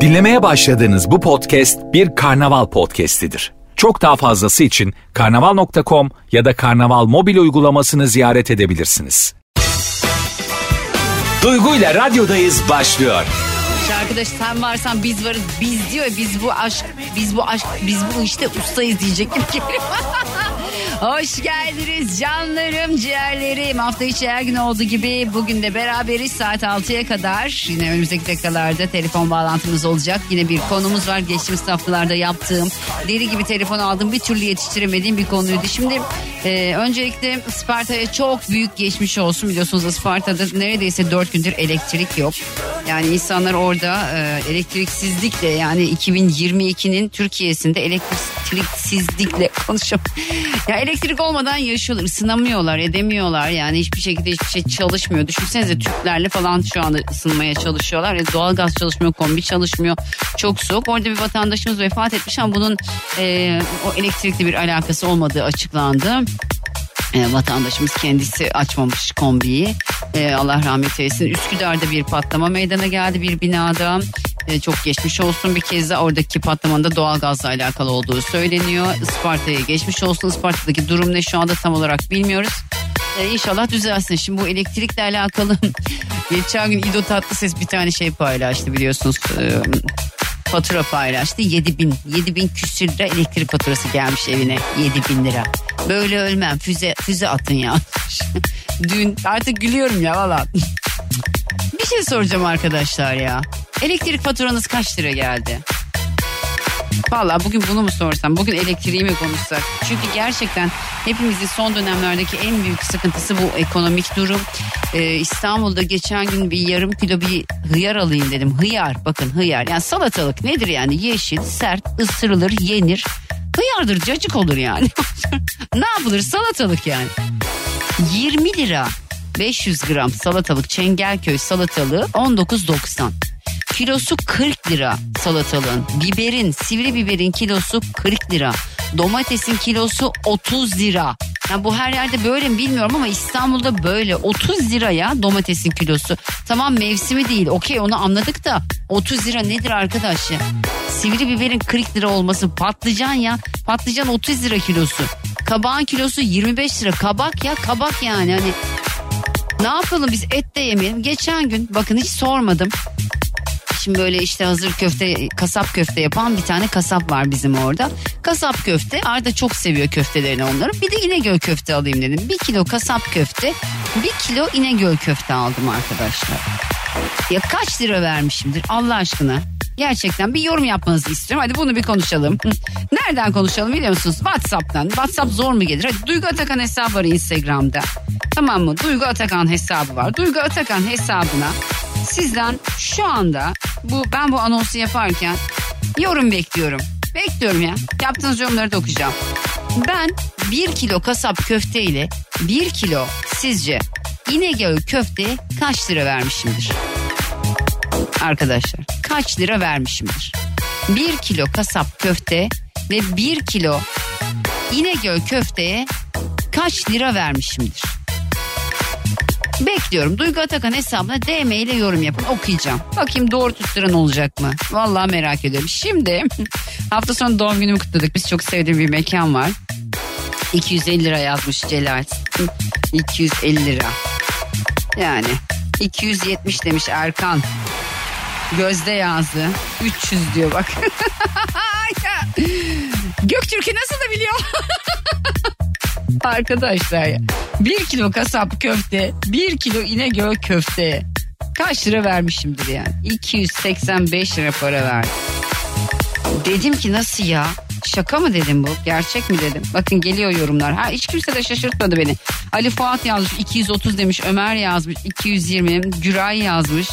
Dinlemeye başladığınız bu podcast bir karnaval podcastidir. Çok daha fazlası için karnaval.com ya da karnaval mobil uygulamasını ziyaret edebilirsiniz. Duygu ile radyodayız başlıyor. Arkadaş sen varsan biz varız biz diyor biz bu aşk biz bu aşk biz bu işte ustayız diyecek gibi geliyor. Hoş geldiniz canlarım ciğerlerim. Hafta içi her gün olduğu gibi bugün de beraberiz. Saat 6'ya kadar yine önümüzdeki dakikalarda telefon bağlantımız olacak. Yine bir konumuz var. Geçtiğimiz haftalarda yaptığım deli gibi telefon aldım bir türlü yetiştiremediğim bir konuydu. Şimdi e, öncelikle Sparta'ya çok büyük geçmiş olsun. Biliyorsunuz Sparta'da neredeyse 4 gündür elektrik yok. Yani insanlar orada e, elektriksizlikle yani 2022'nin Türkiye'sinde elektriksizlikle konuşuyorum. Ya elektrik olmadan yaşıyorlar, ısınamıyorlar, edemiyorlar. Yani hiçbir şekilde hiçbir şey çalışmıyor. Düşünsenize tüplerle falan şu anda ısınmaya çalışıyorlar. Yani doğalgaz çalışmıyor, kombi çalışmıyor. Çok soğuk. Orada bir vatandaşımız vefat etmiş ama bunun e, o elektrikli bir alakası olmadığı açıklandı. E, vatandaşımız kendisi açmamış kombiyi. E, Allah rahmet eylesin. Üsküdar'da bir patlama meydana geldi bir binada. E, çok geçmiş olsun bir kez de oradaki patlamanın da doğalgazla alakalı olduğu söyleniyor. Isparta'ya geçmiş olsun. Isparta'daki durum ne şu anda tam olarak bilmiyoruz. E, inşallah düzelsin. Şimdi bu elektrikle alakalı geçen gün İdo Tatlıses bir tane şey paylaştı biliyorsunuz. E, fatura paylaştı. 7 bin, 7 bin küsür lira elektrik faturası gelmiş evine. 7 bin lira. Böyle ölmem. Füze, füze atın ya. Dün artık gülüyorum ya valla. Bir şey soracağım arkadaşlar ya. Elektrik faturanız kaç lira geldi? Valla bugün bunu mu sorsam? Bugün elektriği mi konuşsak? Çünkü gerçekten hepimizin son dönemlerdeki en büyük sıkıntısı bu ekonomik durum. Ee, İstanbul'da geçen gün bir yarım kilo bir hıyar alayım dedim. Hıyar bakın hıyar. Yani salatalık nedir yani? Yeşil, sert, ısırılır, yenir. Hıyardır cacık olur yani. ne yapılır salatalık yani. 20 lira 500 gram salatalık Çengelköy salatalığı 19.90. Kilosu 40 lira salatalığın. Biberin, sivri biberin kilosu 40 lira. Domatesin kilosu 30 lira. Ya bu her yerde böyle mi bilmiyorum ama İstanbul'da böyle 30 liraya domatesin kilosu. Tamam mevsimi değil okey onu anladık da 30 lira nedir arkadaş ya? Sivri biberin 40 lira olması patlıcan ya patlıcan 30 lira kilosu. Kabağın kilosu 25 lira kabak ya kabak yani hani ne yapalım biz et de yemeyelim. Geçen gün bakın hiç sormadım. Şimdi böyle işte hazır köfte kasap köfte yapan bir tane kasap var bizim orada. Kasap köfte Arda çok seviyor köftelerini onların. Bir de İnegöl köfte alayım dedim. Bir kilo kasap köfte bir kilo İnegöl köfte aldım arkadaşlar. Ya kaç lira vermişimdir Allah aşkına. Gerçekten bir yorum yapmanızı istiyorum. Hadi bunu bir konuşalım. Nereden konuşalım biliyor musunuz? Whatsapp'tan. Whatsapp zor mu gelir? Hadi Duygu Atakan hesabı var Instagram'da. Tamam mı? Duygu Atakan hesabı var. Duygu Atakan hesabına sizden şu anda bu ben bu anonsu yaparken yorum bekliyorum. Bekliyorum ya. Yaptığınız yorumları da okuyacağım. Ben bir kilo kasap köfte ile bir kilo sizce İnegöl köfteye kaç lira vermişimdir? Arkadaşlar kaç lira vermişimdir? Bir kilo kasap köfte ve bir kilo İnegöl köfteye kaç lira vermişimdir? Bekliyorum. Duygu Atakan hesabına DM ile yorum yapın okuyacağım. Bakayım doğru tutturan olacak mı? Vallahi merak ediyorum. Şimdi hafta sonu doğum günümü kutladık. Biz çok sevdiğim bir mekan var. 250 lira yazmış Celal. 250 lira. Yani 270 demiş Erkan. Gözde yazdı. 300 diyor bak. Göktürk'ü nasıl da biliyor? Arkadaşlar ya. Bir kilo kasap köfte, bir kilo İnegöl köfte. Kaç lira vermişimdir yani? 285 lira para verdim. Dedim ki nasıl ya? Şaka mı dedim bu? Gerçek mi dedim? Bakın geliyor yorumlar. Ha hiç kimse de şaşırtmadı beni. Ali Fuat yazmış 230 demiş. Ömer yazmış 220. Güray yazmış.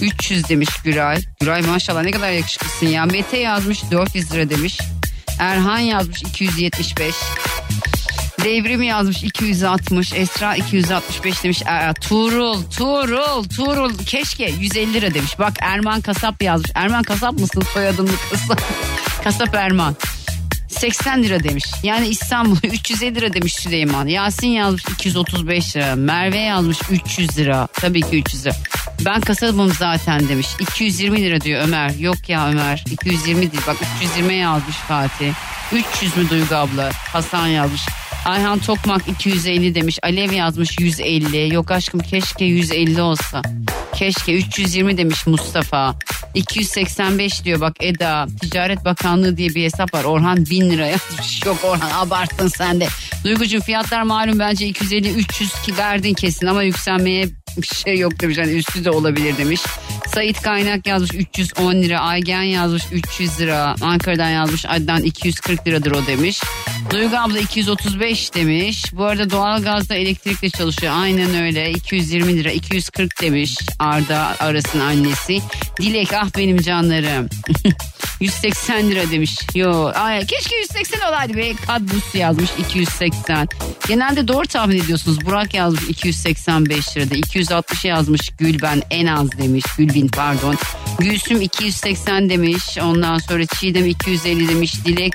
300 demiş Güray. Güray maşallah ne kadar yakışıklısın ya. Mete yazmış 400 lira demiş. Erhan yazmış 275. Devrim yazmış 260. Esra 265 demiş. Aa, Tuğrul, Tuğrul, Tuğrul keşke 150 lira demiş. Bak Erman Kasap yazmış. Erman Kasap mısın soyadını kasap? kasap Erman. 80 lira demiş. Yani İstanbul 350 lira demiş Süleyman. Yasin yazmış 235 lira. Merve yazmış 300 lira. Tabii ki 300 lira. Ben kasabım zaten demiş. 220 lira diyor Ömer. Yok ya Ömer 220 değil. Bak 320 yazmış Fatih. 300 mü Duygu abla? Hasan yazmış. Ayhan Tokmak 250 demiş. Alev yazmış 150. Yok aşkım keşke 150 olsa. Keşke 320 demiş Mustafa. 285 diyor bak Eda. Ticaret Bakanlığı diye bir hesap var. Orhan 1000 lira yazmış. Yok Orhan abarttın sen de. Duygucuğum fiyatlar malum bence 250-300 ki verdin kesin ama yükselmeye bir şey yok demiş. Hani üstü de olabilir demiş. Sait Kaynak yazmış 310 lira. Aygen yazmış 300 lira. Ankara'dan yazmış Adnan 240 liradır o demiş. Duygu abla 235 demiş. Bu arada doğalgazda elektrikle çalışıyor. Aynen öyle. 220 lira 240 demiş Arda Aras'ın annesi. Dilek ah benim canlarım. 180 lira demiş. Yo, ay, keşke 180 olaydı be. Kadbus yazmış 280. Genelde doğru tahmin ediyorsunuz. Burak yazmış 285 lirada. 260 yazmış Gülben en az demiş. Gülbin pardon. Gülsüm 280 demiş. Ondan sonra Çiğdem 250 demiş. Dilek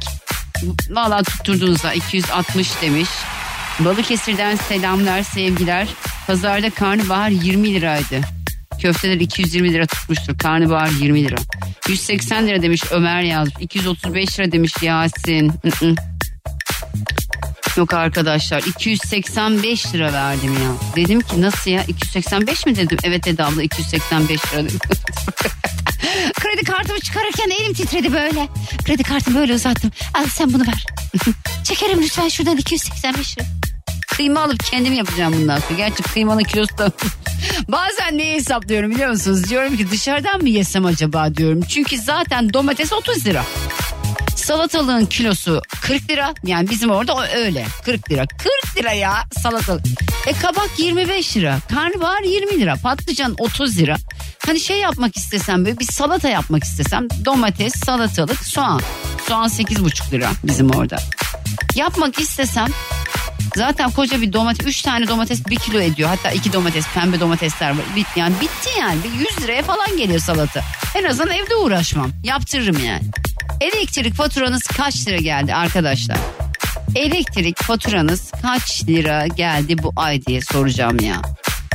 valla tutturduğunuzda 260 demiş. Balıkesir'den selamlar sevgiler. Pazarda karnabahar 20 liraydı. Köfteler 220 lira tutmuştur. Karnabahar 20 lira. 180 lira demiş Ömer yazmış. 235 lira demiş Yasin. Yok arkadaşlar 285 lira verdim ya. Dedim ki nasıl ya 285 mi dedim. Evet dedi abla 285 lira dedim. Kredi kartımı çıkarırken elim titredi böyle. Kredi kartımı böyle uzattım. Al sen bunu ver. Çekerim lütfen şuradan 285 lira. Kıyma alıp kendim yapacağım bundan sonra. Gerçi kıymanın kilosu da... Bazen neyi hesaplıyorum biliyor musunuz? Diyorum ki dışarıdan mı yesem acaba diyorum. Çünkü zaten domates 30 lira. Salatalığın kilosu 40 lira. Yani bizim orada o öyle 40 lira. 40 lira ya salatalık. E kabak 25 lira. Karnabahar 20 lira. Patlıcan 30 lira. Hani şey yapmak istesem böyle bir salata yapmak istesem domates, salatalık, soğan. Soğan 8,5 lira bizim orada. Yapmak istesem Zaten koca bir domates, 3 tane domates 1 kilo ediyor. Hatta 2 domates, pembe domatesler var. Bit, yani bitti yani. Bir 100 liraya falan geliyor salata. En azından evde uğraşmam. Yaptırırım yani. Elektrik faturanız kaç lira geldi arkadaşlar? Elektrik faturanız kaç lira geldi bu ay diye soracağım ya.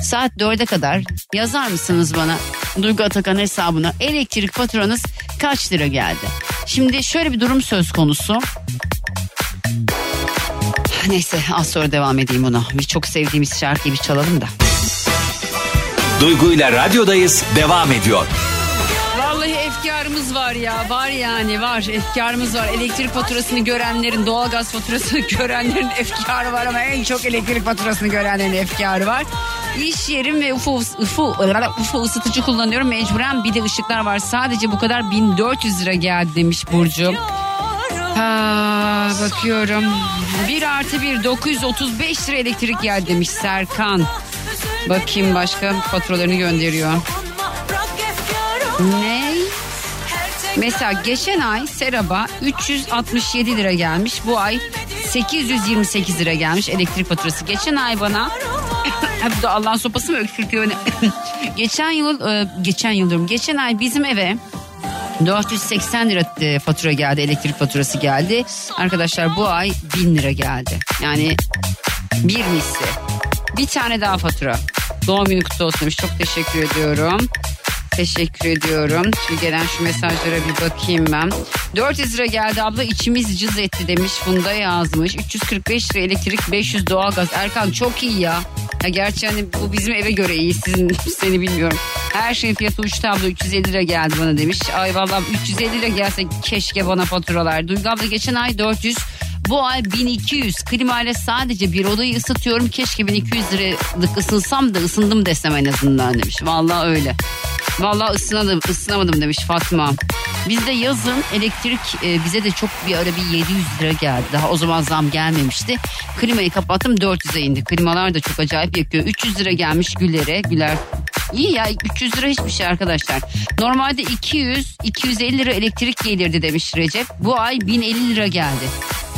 Saat 4'e kadar yazar mısınız bana Duygu Atakan hesabına elektrik faturanız kaç lira geldi? Şimdi şöyle bir durum söz konusu. Neyse az sonra devam edeyim ona. Bir çok sevdiğimiz şarkıyı bir çalalım da. Duygu ile radyodayız devam ediyor. Vallahi efkarımız var ya var yani var efkarımız var. Elektrik faturasını görenlerin doğalgaz faturasını görenlerin efkarı var ama en çok elektrik faturasını görenlerin efkarı var. İş yerim ve UFO, UFO, UFO ısıtıcı kullanıyorum mecburen bir de ışıklar var. Sadece bu kadar 1400 lira geldi demiş Burcu. Ha, bakıyorum. 1 artı 1 935 lira elektrik geldi demiş Serkan. Bakayım başka faturalarını gönderiyor. Ne? Mesela geçen ay Serap'a 367 lira gelmiş. Bu ay 828 lira gelmiş elektrik faturası. Geçen ay bana bu da Allah'ın sopası mı öksürtüyor geçen yıl e, geçen yıl diyorum. Geçen ay bizim eve 480 lira e, fatura geldi elektrik faturası geldi. Arkadaşlar bu ay 1000 lira geldi. Yani bir misli. Bir tane daha fatura. Doğum günü kutlu olsun demiş. Çok teşekkür ediyorum. Teşekkür ediyorum. Şimdi gelen şu mesajlara bir bakayım ben. 400 lira geldi abla içimiz cız etti demiş. Funda yazmış. 345 lira elektrik 500 doğalgaz. Erkan çok iyi ya. Ya gerçi hani bu bizim eve göre iyi. Sizin seni bilmiyorum. Her şeyin fiyatı uçtu abla 350 lira geldi bana demiş. Ay vallahi 350 lira gelse keşke bana faturalar. Duygu abla geçen ay 400 bu ay 1200 klimayla sadece bir odayı ısıtıyorum. Keşke 1200 liralık ısınsam da ısındım desem en azından demiş. Vallahi öyle. Vallahi ısınamadım, ısınamadım demiş Fatma. Bizde yazın elektrik e, bize de çok bir ara bir 700 lira geldi. Daha o zaman zam gelmemişti. Klimayı kapattım 400'e indi. Klimalar da çok acayip yakıyor. 300 lira gelmiş Güler'e. Güler İyi ya 300 lira hiçbir şey arkadaşlar. Normalde 200-250 lira elektrik gelirdi demiş Recep. Bu ay 1050 lira geldi.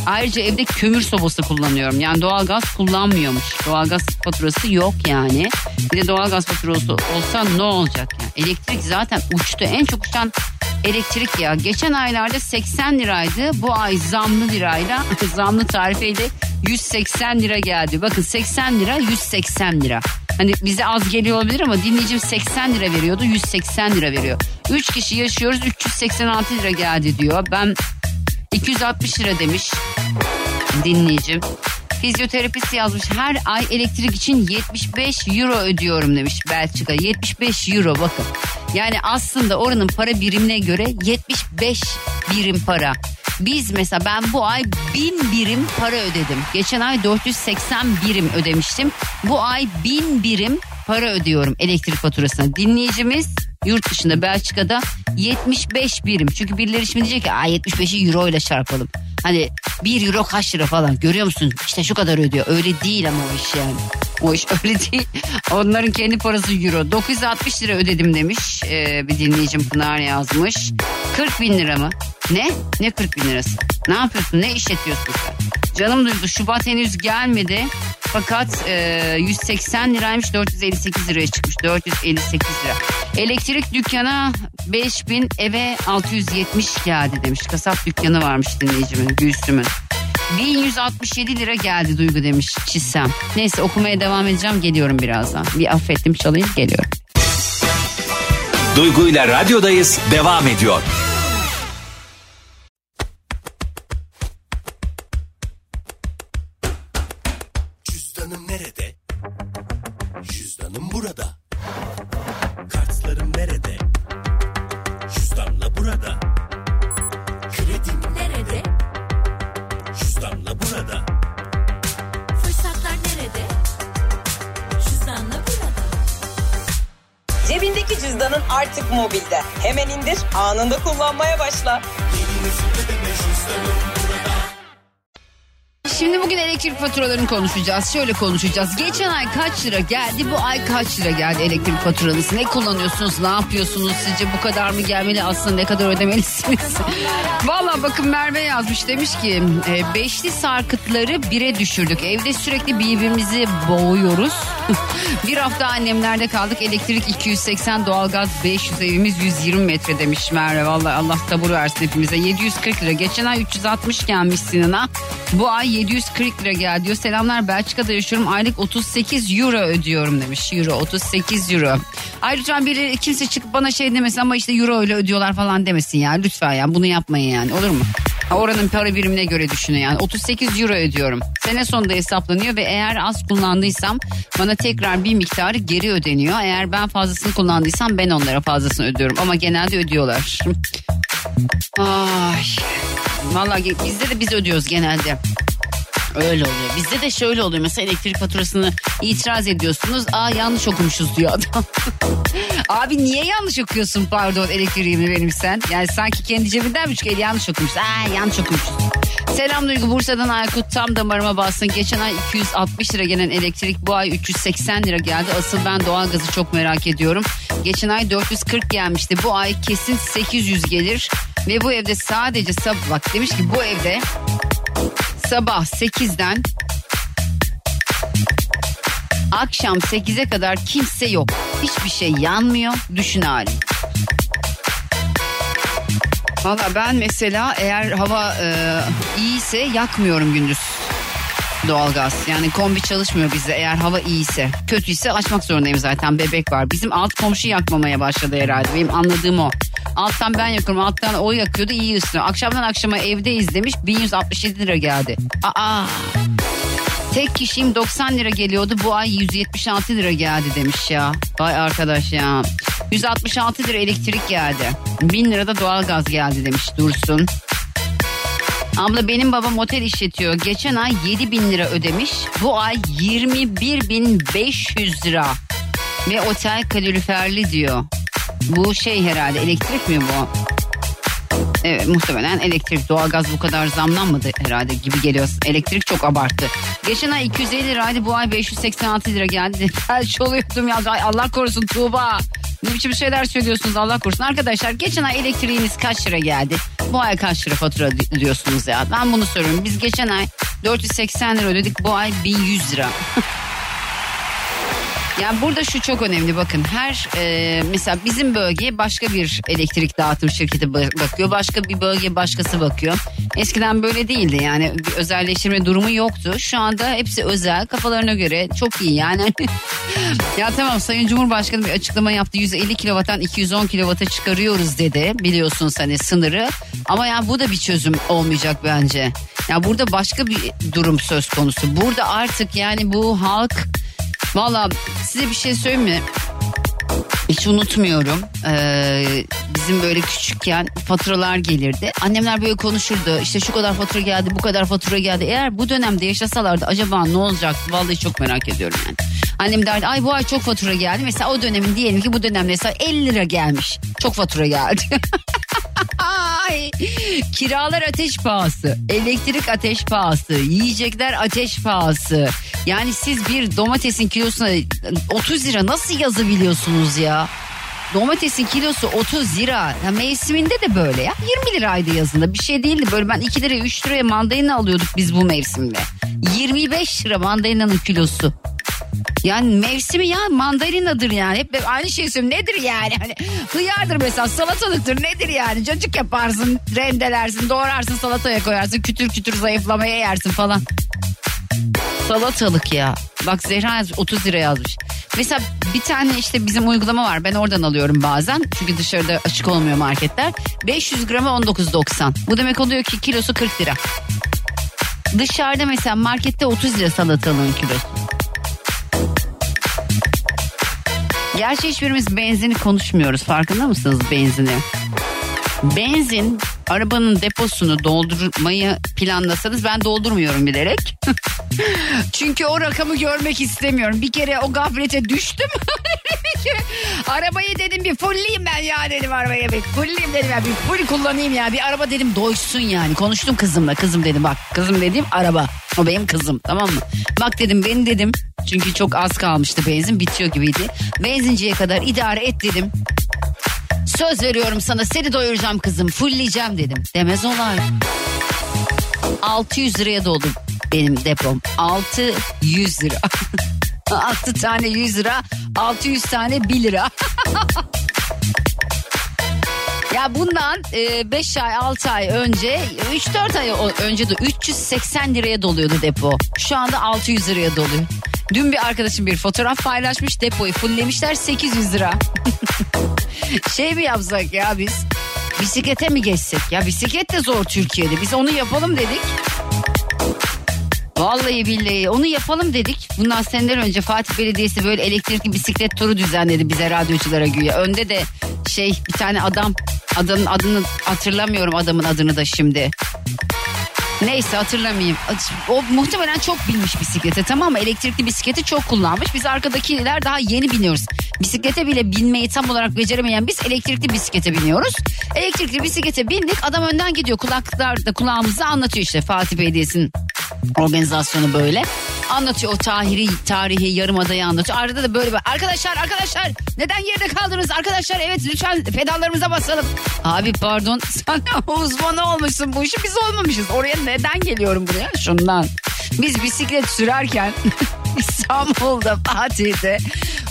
Ayrıca evde kömür sobası kullanıyorum. Yani doğalgaz kullanmıyormuş. Doğalgaz faturası yok yani. Bir de doğalgaz faturası olsa ne olacak yani? Elektrik zaten uçtu. En çok uçan elektrik ya. Geçen aylarda 80 liraydı. Bu ay zamlı lirayla, zamlı tarifeyle 180 lira geldi. Bakın 80 lira 180 lira. Hani bize az geliyor olabilir ama dinleyicim 80 lira veriyordu 180 lira veriyor. 3 kişi yaşıyoruz 386 lira geldi diyor. Ben 260 lira demiş dinleyicim. Fizyoterapist yazmış her ay elektrik için 75 euro ödüyorum demiş Belçika. 75 euro bakın. Yani aslında oranın para birimine göre 75 birim para. Biz mesela ben bu ay 1000 birim para ödedim. Geçen ay 480 birim ödemiştim. Bu ay 1000 birim para ödüyorum elektrik faturasına. Dinleyicimiz yurt dışında Belçika'da 75 birim. Çünkü birileri şimdi diyecek ki 75'i euro ile çarpalım. Hani 1 euro kaç lira falan görüyor musun? İşte şu kadar ödüyor. Öyle değil ama o iş yani. O iş öyle değil. Onların kendi parası euro. 960 lira ödedim demiş. Ee, bir dinleyicim Pınar yazmış. 40 bin lira mı? Ne? Ne 40 bin lirası? Ne yapıyorsun? Ne işletiyorsun sen? Canım duydu Şubat henüz gelmedi. Fakat e, 180 liraymış 458 liraya çıkmış. 458 lira. Elektrik dükkana 5000 eve 670 geldi demiş. Kasap dükkanı varmış dinleyicimin Gülsüm'ün. 1167 lira geldi Duygu demiş Çizsem. Neyse okumaya devam edeceğim geliyorum birazdan. Bir affettim çalayım geliyorum. Duygu ile radyodayız devam ediyor. Faturalarını konuşacağız. Şöyle konuşacağız. Geçen ay kaç lira geldi? Bu ay kaç lira geldi elektrik faturanız? Ne kullanıyorsunuz? Ne yapıyorsunuz? Sizce bu kadar mı gelmeli? Aslında ne kadar ödemelisiniz? Valla bakın Merve yazmış. Demiş ki e, beşli sarkıtları bire düşürdük. Evde sürekli birbirimizi boğuyoruz. bir hafta annemlerde kaldık. Elektrik 280, doğalgaz 500, evimiz 120 metre demiş Merve. Valla Allah sabır versin hepimize. 740 lira. Geçen ay 360 gelmiş Sinan'a. Bu ay 740 lira geldi diyor. Selamlar Belçika'da yaşıyorum. Aylık 38 euro ödüyorum demiş. Euro 38 euro. Ayrıca biri kimse çıkıp bana şey demesin ama işte euro ile ödüyorlar falan demesin ya. Lütfen ya bunu yapmayın yani olur mu? Oranın para birimine göre düşünün yani. 38 euro ödüyorum. Sene sonunda hesaplanıyor ve eğer az kullandıysam bana tekrar bir miktarı geri ödeniyor. Eğer ben fazlasını kullandıysam ben onlara fazlasını ödüyorum. Ama genelde ödüyorlar. Ay. Vallahi bizde de biz ödüyoruz genelde. Öyle oluyor. Bizde de şöyle oluyor. Mesela elektrik faturasını itiraz ediyorsunuz. Aa yanlış okumuşuz diyor adam. Abi niye yanlış okuyorsun pardon elektriğimi benim sen? Yani sanki kendi cebinden mi çıkıyor? Yanlış okumuşuz. Aa yanlış okumuşuz. Selam Duygu Bursa'dan Aykut tam damarıma bassın. Geçen ay 260 lira gelen elektrik bu ay 380 lira geldi. Asıl ben doğalgazı çok merak ediyorum. Geçen ay 440 gelmişti. Bu ay kesin 800 gelir. Ve bu evde sadece sab bak demiş ki bu evde sabah 8'den akşam 8'e kadar kimse yok. Hiçbir şey yanmıyor. Düşün hali. Valla ben mesela eğer hava e, iyiyse yakmıyorum gündüz doğalgaz. Yani kombi çalışmıyor bizde eğer hava iyiyse. Kötüyse açmak zorundayım zaten bebek var. Bizim alt komşu yakmamaya başladı herhalde. Benim anladığım o. Alttan ben yakıyorum alttan o yakıyordu iyi ısınıyor. Akşamdan akşama evdeyiz demiş 1167 lira geldi. Aa Tek kişiyim 90 lira geliyordu bu ay 176 lira geldi demiş ya. Vay arkadaş ya. 166 lira elektrik geldi. 1000 lira da doğalgaz geldi demiş Dursun. Abla benim babam otel işletiyor. Geçen ay 7 bin lira ödemiş. Bu ay 21 bin 500 lira. Ve otel kaloriferli diyor. Bu şey herhalde elektrik mi bu? Evet muhtemelen elektrik doğalgaz bu kadar zamlanmadı herhalde gibi geliyor. Elektrik çok abarttı. Geçen ay 250 liraydı bu ay 586 lira geldi. Felç oluyordum ya Allah korusun Tuğba. Ne biçim şeyler söylüyorsunuz Allah korusun. Arkadaşlar geçen ay elektriğiniz kaç lira geldi? Bu ay kaç lira fatura ödüyorsunuz ya? Ben bunu soruyorum. Biz geçen ay 480 lira ödedik bu ay 1100 lira. Yani burada şu çok önemli bakın her e, mesela bizim bölgeye başka bir elektrik dağıtım şirketi ba- bakıyor başka bir bölgeye başkası bakıyor. Eskiden böyle değildi yani bir özelleştirme durumu yoktu. Şu anda hepsi özel kafalarına göre çok iyi yani. ya tamam Sayın Cumhurbaşkanı bir açıklama yaptı 150 kilovattan 210 kilovata çıkarıyoruz dedi biliyorsunuz hani sınırı. Ama yani bu da bir çözüm olmayacak bence. Ya burada başka bir durum söz konusu. Burada artık yani bu halk Valla size bir şey söyleyeyim mi? Hiç unutmuyorum. Ee, bizim böyle küçükken faturalar gelirdi. Annemler böyle konuşurdu. İşte şu kadar fatura geldi, bu kadar fatura geldi. Eğer bu dönemde yaşasalardı acaba ne olacaktı? Vallahi çok merak ediyorum yani. Annem derdi ay bu ay çok fatura geldi. Mesela o dönemin diyelim ki bu dönemde mesela 50 lira gelmiş. Çok fatura geldi. Kiralar ateş pahası, elektrik ateş pahası, yiyecekler ateş pahası. Yani siz bir domatesin kilosuna 30 lira nasıl yazabiliyorsunuz ya? Domatesin kilosu 30 lira. Ya mevsiminde de böyle ya. 20 liraydı yazında. Bir şey değildi. Böyle ben 2 liraya 3 liraya mandalina alıyorduk biz bu mevsimde. 25 lira mandalinanın kilosu. Yani mevsimi ya mandalinadır yani. Hep aynı şeyi söylüyorum. Nedir yani? Hani hıyardır mesela salatalıktır nedir yani? Cacık yaparsın, rendelersin, doğrarsın salataya koyarsın. Kütür kütür zayıflamaya yersin falan. Salatalık ya. Bak Zehra yaz- 30 lira yazmış. Mesela bir tane işte bizim uygulama var. Ben oradan alıyorum bazen. Çünkü dışarıda açık olmuyor marketler. 500 gramı 19.90. Bu demek oluyor ki kilosu 40 lira. Dışarıda mesela markette 30 lira salatalığın kilosu. Gerçi hiçbirimiz benzini konuşmuyoruz. Farkında mısınız benzini? Benzin arabanın deposunu doldurmayı planlasanız ben doldurmuyorum bilerek. Çünkü o rakamı görmek istemiyorum. Bir kere o gaflete düştüm. Arabayı dedim bir fullleyeyim ben ya dedim arabaya bir fullleyeyim dedim ya bir full kullanayım ya. Bir araba dedim doysun yani. Konuştum kızımla kızım dedim bak kızım dediğim araba o benim kızım tamam mı? Bak dedim beni dedim çünkü çok az kalmıştı benzin bitiyor gibiydi. Benzinciye kadar idare et dedim. Söz veriyorum sana seni doyuracağım kızım fullleyeceğim dedim. Demez olay 600 liraya doldu benim depom. 600 lira 6 tane 100 lira 600 tane 1 lira Ya bundan 5 ay 6 ay önce 3-4 ay önce de 380 liraya doluyordu depo. Şu anda 600 liraya doluyor. Dün bir arkadaşım bir fotoğraf paylaşmış depoyu fulllemişler 800 lira. şey mi yapsak ya biz bisiklete mi geçsek? Ya bisiklet de zor Türkiye'de biz onu yapalım dedik. Vallahi billahi onu yapalım dedik. Bundan seneler önce Fatih Belediyesi böyle elektrikli bisiklet turu düzenledi bize radyoculara güya. Önde de şey bir tane adam adamın adını hatırlamıyorum adamın adını da şimdi. Neyse hatırlamayayım. O muhtemelen çok binmiş bisiklete tamam mı? Elektrikli bisikleti çok kullanmış. Biz arkadakiler daha yeni biniyoruz. Bisiklete bile binmeyi tam olarak beceremeyen biz elektrikli bisiklete biniyoruz. Elektrikli bisiklete bindik. Adam önden gidiyor. Kulaklar da kulağımıza anlatıyor işte Fatih Belediyesi'nin organizasyonu böyle. Anlatıyor o tarihi, tarihi yarımadayı anlatıyor. Arada da böyle böyle arkadaşlar arkadaşlar neden yerde kaldınız arkadaşlar evet lütfen pedallarımıza basalım. Abi pardon sen uzmanı olmuşsun bu işi biz olmamışız. Oraya neden geliyorum buraya? Şundan. Biz bisiklet sürerken İstanbul'da Fatih'te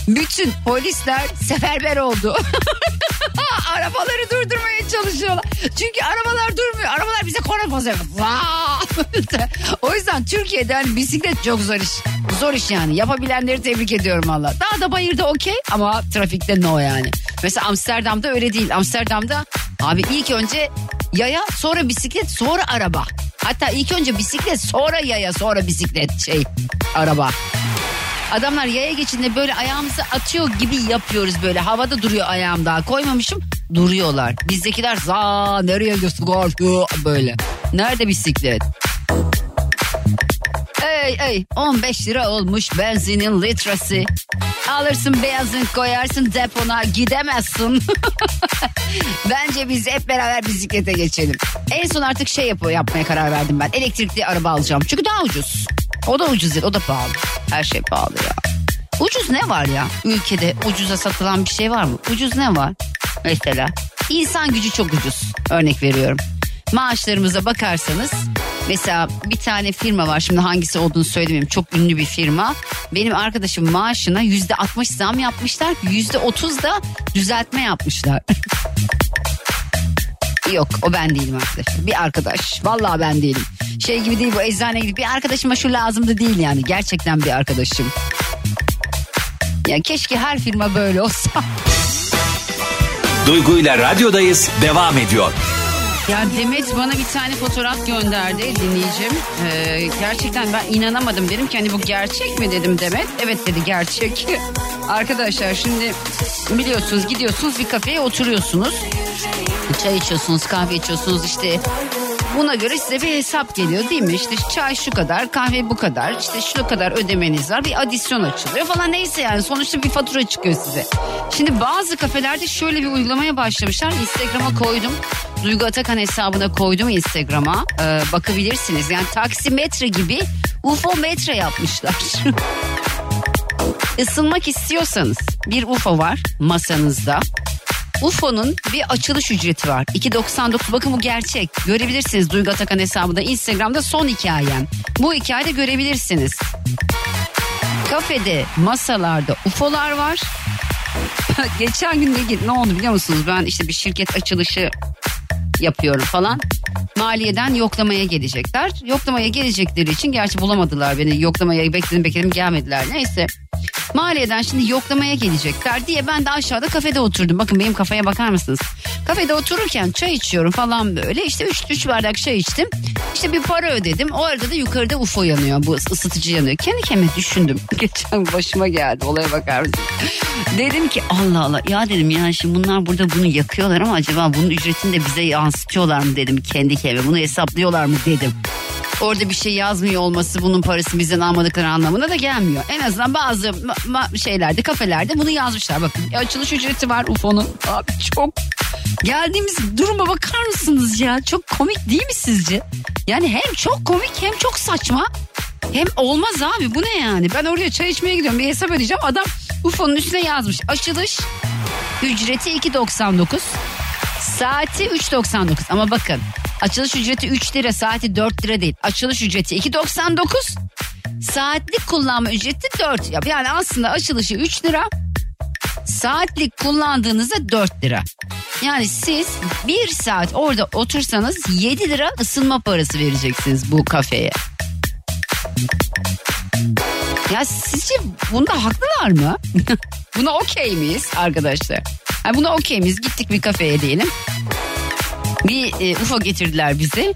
bütün polisler seferber oldu. Arabaları durdurmaya çalışıyorlar. Çünkü arabalar durmuyor. Arabalar bize korna. Vaa! o yüzden Türkiye'de hani bisiklet çok zor iş. Zor iş yani. Yapabilenleri tebrik ediyorum valla. Daha da bayırda okey ama trafikte no yani. Mesela Amsterdam'da öyle değil. Amsterdam'da abi ilk önce yaya sonra bisiklet sonra araba. Hatta ilk önce bisiklet sonra yaya sonra bisiklet şey araba. Adamlar yaya geçinde böyle ayağımızı atıyor gibi yapıyoruz böyle. Havada duruyor ayağım daha koymamışım. Duruyorlar. Bizdekiler za nereye gidiyorsun Gol, böyle. Nerede bisiklet? Ey ey 15 lira olmuş benzinin litresi. Alırsın benzin koyarsın depona gidemezsin. Bence biz hep beraber bisiklete geçelim. En son artık şey yapıyor, yapmaya karar verdim ben. Elektrikli araba alacağım. Çünkü daha ucuz. O da ucuz değil o da pahalı. Her şey pahalı ya. Ucuz ne var ya? Ülkede ucuza satılan bir şey var mı? Ucuz ne var? Mesela insan gücü çok ucuz. Örnek veriyorum. Maaşlarımıza bakarsanız mesela bir tane firma var şimdi hangisi olduğunu söylemeyeyim çok ünlü bir firma. Benim arkadaşım maaşına yüzde 60 zam yapmışlar yüzde 30 da düzeltme yapmışlar. Yok o ben değilim arkadaşlar. Bir arkadaş. Vallahi ben değilim. Şey gibi değil bu eczane gibi bir arkadaşıma şu lazımdı değil yani. Gerçekten bir arkadaşım. Ya keşke her firma böyle olsa. Duygu ile radyodayız devam ediyor. Ya Demet bana bir tane fotoğraf gönderdi dinleyicim. Ee, gerçekten ben inanamadım. Dedim ki hani bu gerçek mi dedim Demet. Evet dedi gerçek. Arkadaşlar şimdi biliyorsunuz gidiyorsunuz bir kafeye oturuyorsunuz. Çay içiyorsunuz kahve içiyorsunuz işte Buna göre size bir hesap geliyor değil mi? İşte çay şu kadar, kahve bu kadar, işte şu kadar ödemeniz var. Bir adisyon açılıyor falan neyse yani sonuçta bir fatura çıkıyor size. Şimdi bazı kafelerde şöyle bir uygulamaya başlamışlar. Instagram'a koydum. Duygu Atakan hesabına koydum Instagram'a. Ee, bakabilirsiniz. Yani taksimetre gibi UFO metre yapmışlar. Isınmak istiyorsanız bir UFO var masanızda. UFO'nun bir açılış ücreti var. 2.99 bakın bu gerçek. Görebilirsiniz Duygu Atakan hesabında Instagram'da son hikayem. Bu hikayede görebilirsiniz. Kafede masalarda UFO'lar var. Geçen gün ne, ne oldu biliyor musunuz? Ben işte bir şirket açılışı yapıyorum falan. Maliyeden yoklamaya gelecekler. Yoklamaya gelecekleri için gerçi bulamadılar beni. Yoklamaya bekledim bekledim gelmediler. Neyse. Maliyeden şimdi yoklamaya gelecekler diye ben de aşağıda kafede oturdum. Bakın benim kafaya bakar mısınız? Kafede otururken çay içiyorum falan böyle. İşte 3 üç bardak çay içtim. İşte bir para ödedim. O arada da yukarıda UFO yanıyor. Bu ısıtıcı yanıyor. Kendi kendime düşündüm. Geçen başıma geldi. Olaya bakar mısınız? Dedim ki Allah Allah ya dedim ya şimdi bunlar burada bunu yakıyorlar ama acaba bunun ücretini de bize yansıtıyorlar mı dedim kendi kendime. Bunu hesaplıyorlar mı dedim orada bir şey yazmıyor olması bunun parası bizden almadıkları anlamına da gelmiyor. En azından bazı şeylerde kafelerde bunu yazmışlar. Bakın açılış ücreti var UFO'nun. Abi çok geldiğimiz duruma bakar mısınız ya? Çok komik değil mi sizce? Yani hem çok komik hem çok saçma. Hem olmaz abi bu ne yani? Ben oraya çay içmeye gidiyorum bir hesap ödeyeceğim. Adam UFO'nun üstüne yazmış. Açılış ücreti 2.99. Saati 3.99 ama bakın açılış ücreti 3 lira saati 4 lira değil. Açılış ücreti 2.99 saatlik kullanma ücreti 4 lira. Yani aslında açılışı 3 lira saatlik kullandığınızda 4 lira. Yani siz bir saat orada otursanız 7 lira ısınma parası vereceksiniz bu kafeye. Ya sizce bunda haklılar mı? buna okey miyiz arkadaşlar? Yani buna okey miyiz? Gittik bir kafeye diyelim. Bir e, UFO getirdiler bize.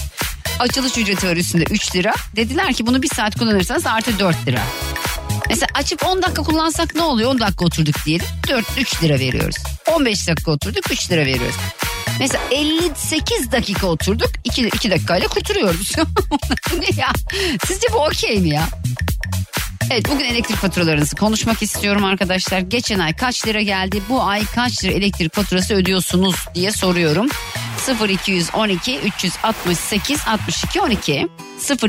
Açılış ücreti var üstünde 3 lira. Dediler ki bunu bir saat kullanırsanız artı 4 lira. Mesela açıp 10 dakika kullansak ne oluyor? 10 dakika oturduk diyelim. 4 3 lira veriyoruz. 15 dakika oturduk 3 lira veriyoruz. Mesela 58 dakika oturduk 2, 2 dakikayla kurtarıyoruz. Bu ne ya? Sizce bu okey mi ya? Evet bugün elektrik faturalarınızı konuşmak istiyorum arkadaşlar. Geçen ay kaç lira geldi? Bu ay kaç lira elektrik faturası ödüyorsunuz diye soruyorum. 0212 368 62 12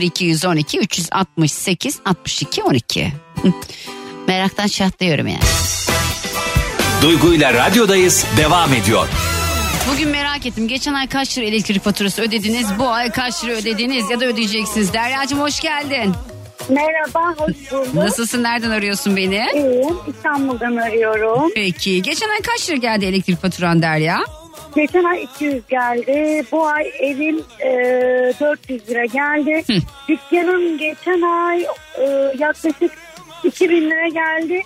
0212 368 62 12 Meraktan çatlıyorum yani. Duygu ile radyodayız devam ediyor. Bugün merak ettim. Geçen ay kaç lira elektrik faturası ödediniz? Bu ay kaç lira ödediniz ya da ödeyeceksiniz? Derya'cığım hoş geldin. Merhaba, hoş bulduk. Nasılsın? Nereden arıyorsun beni? İyiyim, İstanbul'dan arıyorum. Peki. Geçen ay kaç lira geldi elektrik faturan Derya? Geçen ay 200 geldi. Bu ay evim e, 400 lira geldi. Hı. Dükkanım geçen ay e, yaklaşık 2000 lira geldi.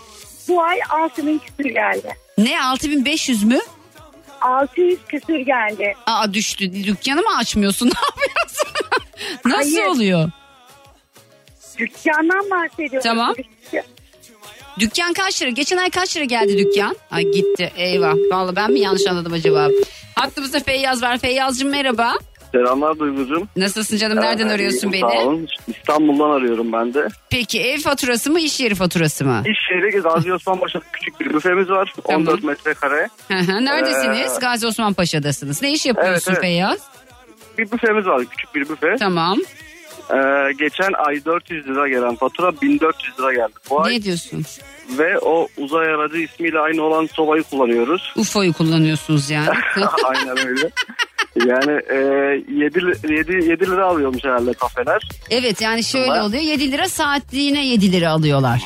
Bu ay 6000 küsür geldi. Ne 6500 mü? 600 küsür geldi. Aa düştü. Dükkanı mı açmıyorsun? Ne yapıyorsun? Nasıl Hayır. oluyor? Dükkandan bahsediyorum. Tamam. Dükkan kaç lira? Geçen ay kaç lira geldi dükkan? Ay gitti. Eyvah. Vallahi ben mi yanlış anladım acaba? Hattımızda Feyyaz var. Feyyaz'cığım merhaba. Selamlar Duygucuğum. Nasılsın canım? Nereden Ee, arıyorsun iyiyim, Sağ beni? olun. İstanbul'dan arıyorum ben de. Peki ev faturası mı iş yeri faturası mı? İş yeri Gazi Osman Paşa'da küçük bir büfemiz var. Tamam. 14 metrekare. Hı hı. Neredesiniz? Ee, Gazi Osman Paşa'dasınız. Ne iş yapıyorsun Evet, evet. Feyyaz? Bir büfemiz var küçük bir büfe. Tamam. Ee, geçen ay 400 lira gelen fatura 1400 lira geldi bu ay. Ne diyorsun? Ve o uzay aracı ismiyle aynı olan sobayı kullanıyoruz. UFO'yu kullanıyorsunuz yani. Aynen öyle. Yani e, 7, 7, 7 lira alıyormuş herhalde kafeler. evet yani şöyle oluyor 7 lira saatliğine 7 lira alıyorlar.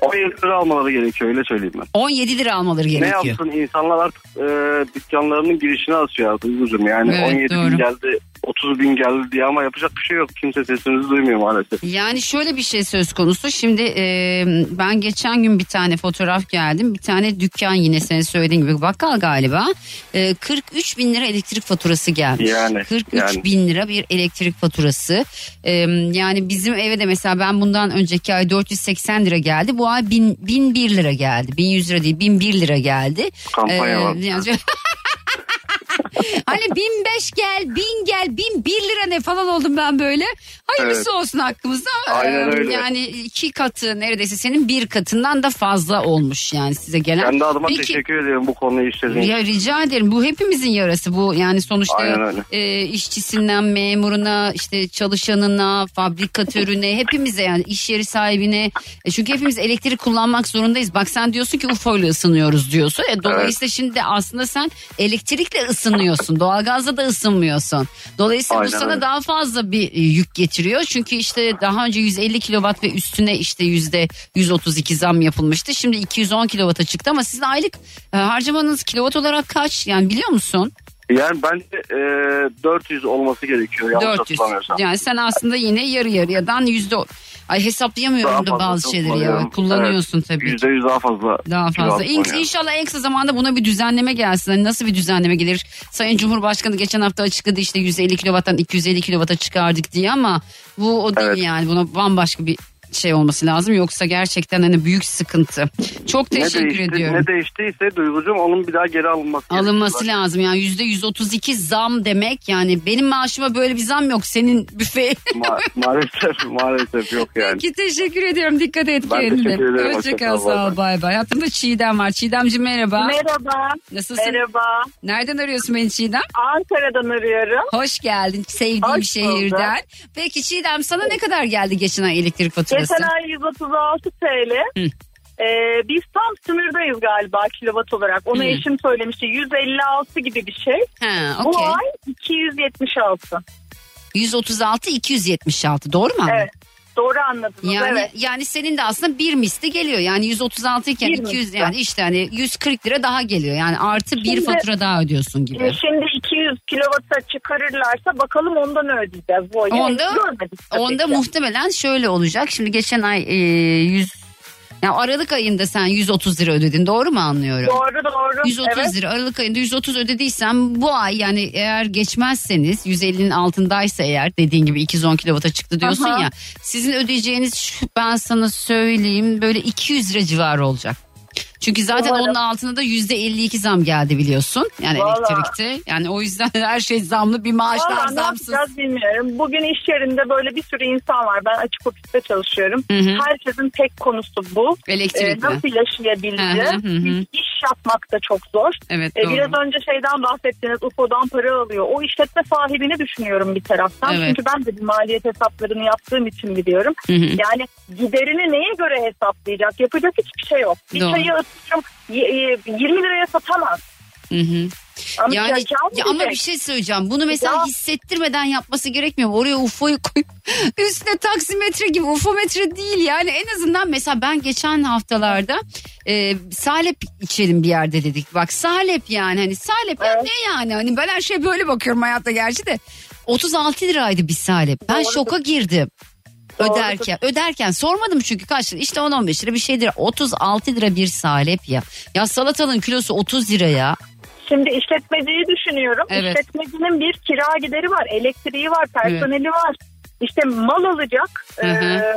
17 lira almaları gerekiyor öyle söyleyeyim ben. 17 lira almaları Ne gerekiyor. yapsın insanlar artık e, dükkanlarının girişine asıyor artık Duygucuğum. Yani Evet, 17 doğru. bin geldi 30 bin geldi diye ama yapacak bir şey yok. Kimse sesimizi duymuyor maalesef. Yani şöyle bir şey söz konusu. Şimdi e, ben geçen gün bir tane fotoğraf geldim. Bir tane dükkan yine senin söylediğin gibi bakkal galiba. E, 43 bin lira elektrik faturası gelmiş. Yani, 43 yani. bin lira bir elektrik faturası. E, yani bizim eve de mesela ben bundan önceki ay 480 lira geldi. Bu ay 1000, 1001 lira geldi. 1100 lira değil 1001 lira geldi. Kampanya E, var. yani- hani 1005 gel, 1000 gel, 1001 lira ne falan oldum ben böyle. Hayırlısı olsun hakkımızda. Aynen Ee, öyle. Yani iki katı neredeyse senin bir katından da fazla olmuş yani size gelen. Kendi adıma Peki, teşekkür ediyorum bu konuyu işlediğin ya rica ederim. Bu hepimizin yarası bu. Yani sonuçta e, işçisinden memuruna, işte çalışanına, fabrikatörüne, hepimize yani iş yeri sahibine. E, çünkü hepimiz elektrik kullanmak zorundayız. Bak sen diyorsun ki UFO ile ısınıyoruz diyorsun. E, dolayısıyla şimdi aslında sen elektrikle ısınıyorsun. Doğalgazla da ısınmıyorsun. Dolayısıyla Aynen bu sana öyle. daha fazla bir e, yük getiriyor. Çünkü işte daha önce 150 kilowatt ve üstüne işte yüzde 132 zam yapılmıştı. Şimdi 210 kilowata çıktı ama sizin aylık e, harcamanız kilowatt olarak kaç? Yani biliyor musun? Yani bence e, 400 olması gerekiyor yanlış 400. hatırlamıyorsam. Yani sen aslında yine yarı yarıyadan yüzde Ay hesaplayamıyorum da Daha bazı şeyleri ya. Kullanıyorsun Evet, tabii. %100 daha fazla. Daha fazla. kullanıyorum. İnşallah en kısa zamanda buna bir düzenleme gelsin. Hani nasıl bir düzenleme gelir? Sayın Cumhurbaşkanı geçen hafta açıkladı işte 150 kilovattan 250 kilovata çıkardık diye ama bu o değil Evet. yani. Buna bambaşka bir şey olması lazım. Yoksa gerçekten hani büyük sıkıntı. Çok Ne teşekkür değişti, ediyorum. ne değiştiyse Duygucuğum onun bir daha geri alınması Alınması gerekiyor. lazım yani yüzde 132 zam demek yani benim maaşıma böyle bir zam yok senin büfe. Ma- maalesef maalesef yok yani. Peki teşekkür ediyorum dikkat et Ben kendine. teşekkür ederim. Hoşçakal Hoşça kal, sağ ol bay bay. Hattımda Çiğdem var. Çiğdemciğim merhaba. Merhaba. Nasılsın? Merhaba. Nereden arıyorsun beni Çiğdem? Ankara'dan arıyorum. Hoş geldin sevdiğim Hoş şehirden. Peki Çiğdem sana ne kadar geldi geçen ay elektrik faturası? Geçen ay 136 TL. Hı. Ee, biz tam sınırdayız galiba kilowatt olarak. Onu Hı. eşim söylemişti. 156 gibi bir şey. Ha, Bu ay 276. 136 276 doğru mu? Evet. Doğru anladınız. Yani evet. yani senin de aslında bir misli geliyor. Yani 136 iken Bir 200 misli. yani işte hani 140 lira daha geliyor. Yani artı bir Şimdi- fatura daha ödüyorsun gibi. Ee, Şimdi 200 kilowatt'a çıkarırlarsa bakalım ondan ödeyeceğiz. Bu Onda- Onda ki. muhtemelen şöyle olacak. Şimdi geçen ay e, 100 yani Aralık ayında sen 130 lira ödedin. Doğru mu anlıyorum? Doğru doğru. 130 evet. lira Aralık ayında 130 ödediysen bu ay yani eğer geçmezseniz 150'nin altındaysa eğer dediğin gibi 210 kilovata çıktı diyorsun Aha. ya sizin ödeyeceğiniz ben sana söyleyeyim böyle 200 lira civarı olacak. Çünkü zaten Umarım. onun altında da %52 zam geldi biliyorsun. Yani Vallahi. elektrikte. Yani o yüzden her şey zamlı bir maaşlar Valla ne zamsız. yapacağız bilmiyorum. Bugün iş yerinde böyle bir sürü insan var. Ben açık ofiste çalışıyorum. Hı hı. Herkesin tek konusu bu. Ee, Elektrikli. nasıl yaşayabileceğiz? İş yapmak da çok zor. Evet Ee, doğru. biraz önce şeyden bahsettiniz UFO'dan para alıyor. O işletme sahibini düşünüyorum bir taraftan. Evet. Çünkü ben de bir maliyet hesaplarını yaptığım için biliyorum. Hı hı. Yani giderini neye göre hesaplayacak? Yapacak hiçbir şey yok. Bir Doğru. çayı y- 20 liraya satamaz. Hı hı. Ama Yani ya ama bir şey söyleyeceğim. Bunu mesela Ya. hissettirmeden yapması gerekmiyor. Oraya UFO'yu koyup üstüne taksimetre gibi ufometre değil yani. En azından mesela ben geçen haftalarda e, salep içelim bir yerde dedik. Bak salep yani hani salep ya Evet. ne yani? Hani ben her şeye böyle bakıyorum hayatta gerçi de. 36 liraydı bir salep. Ben Doğrudur. şoka girdim. Öderken, öderken sormadım çünkü kaç lira? İşte 10-15 lira bir şeydir. 36 lira bir salep ya. Ya salatanın kilosu 30 lira ya. Şimdi işletmeciyi düşünüyorum. Evet. İşletmecinin bir kira gideri var, elektriği var, personeli var. İşte mal alacak. Hı hı. Ee,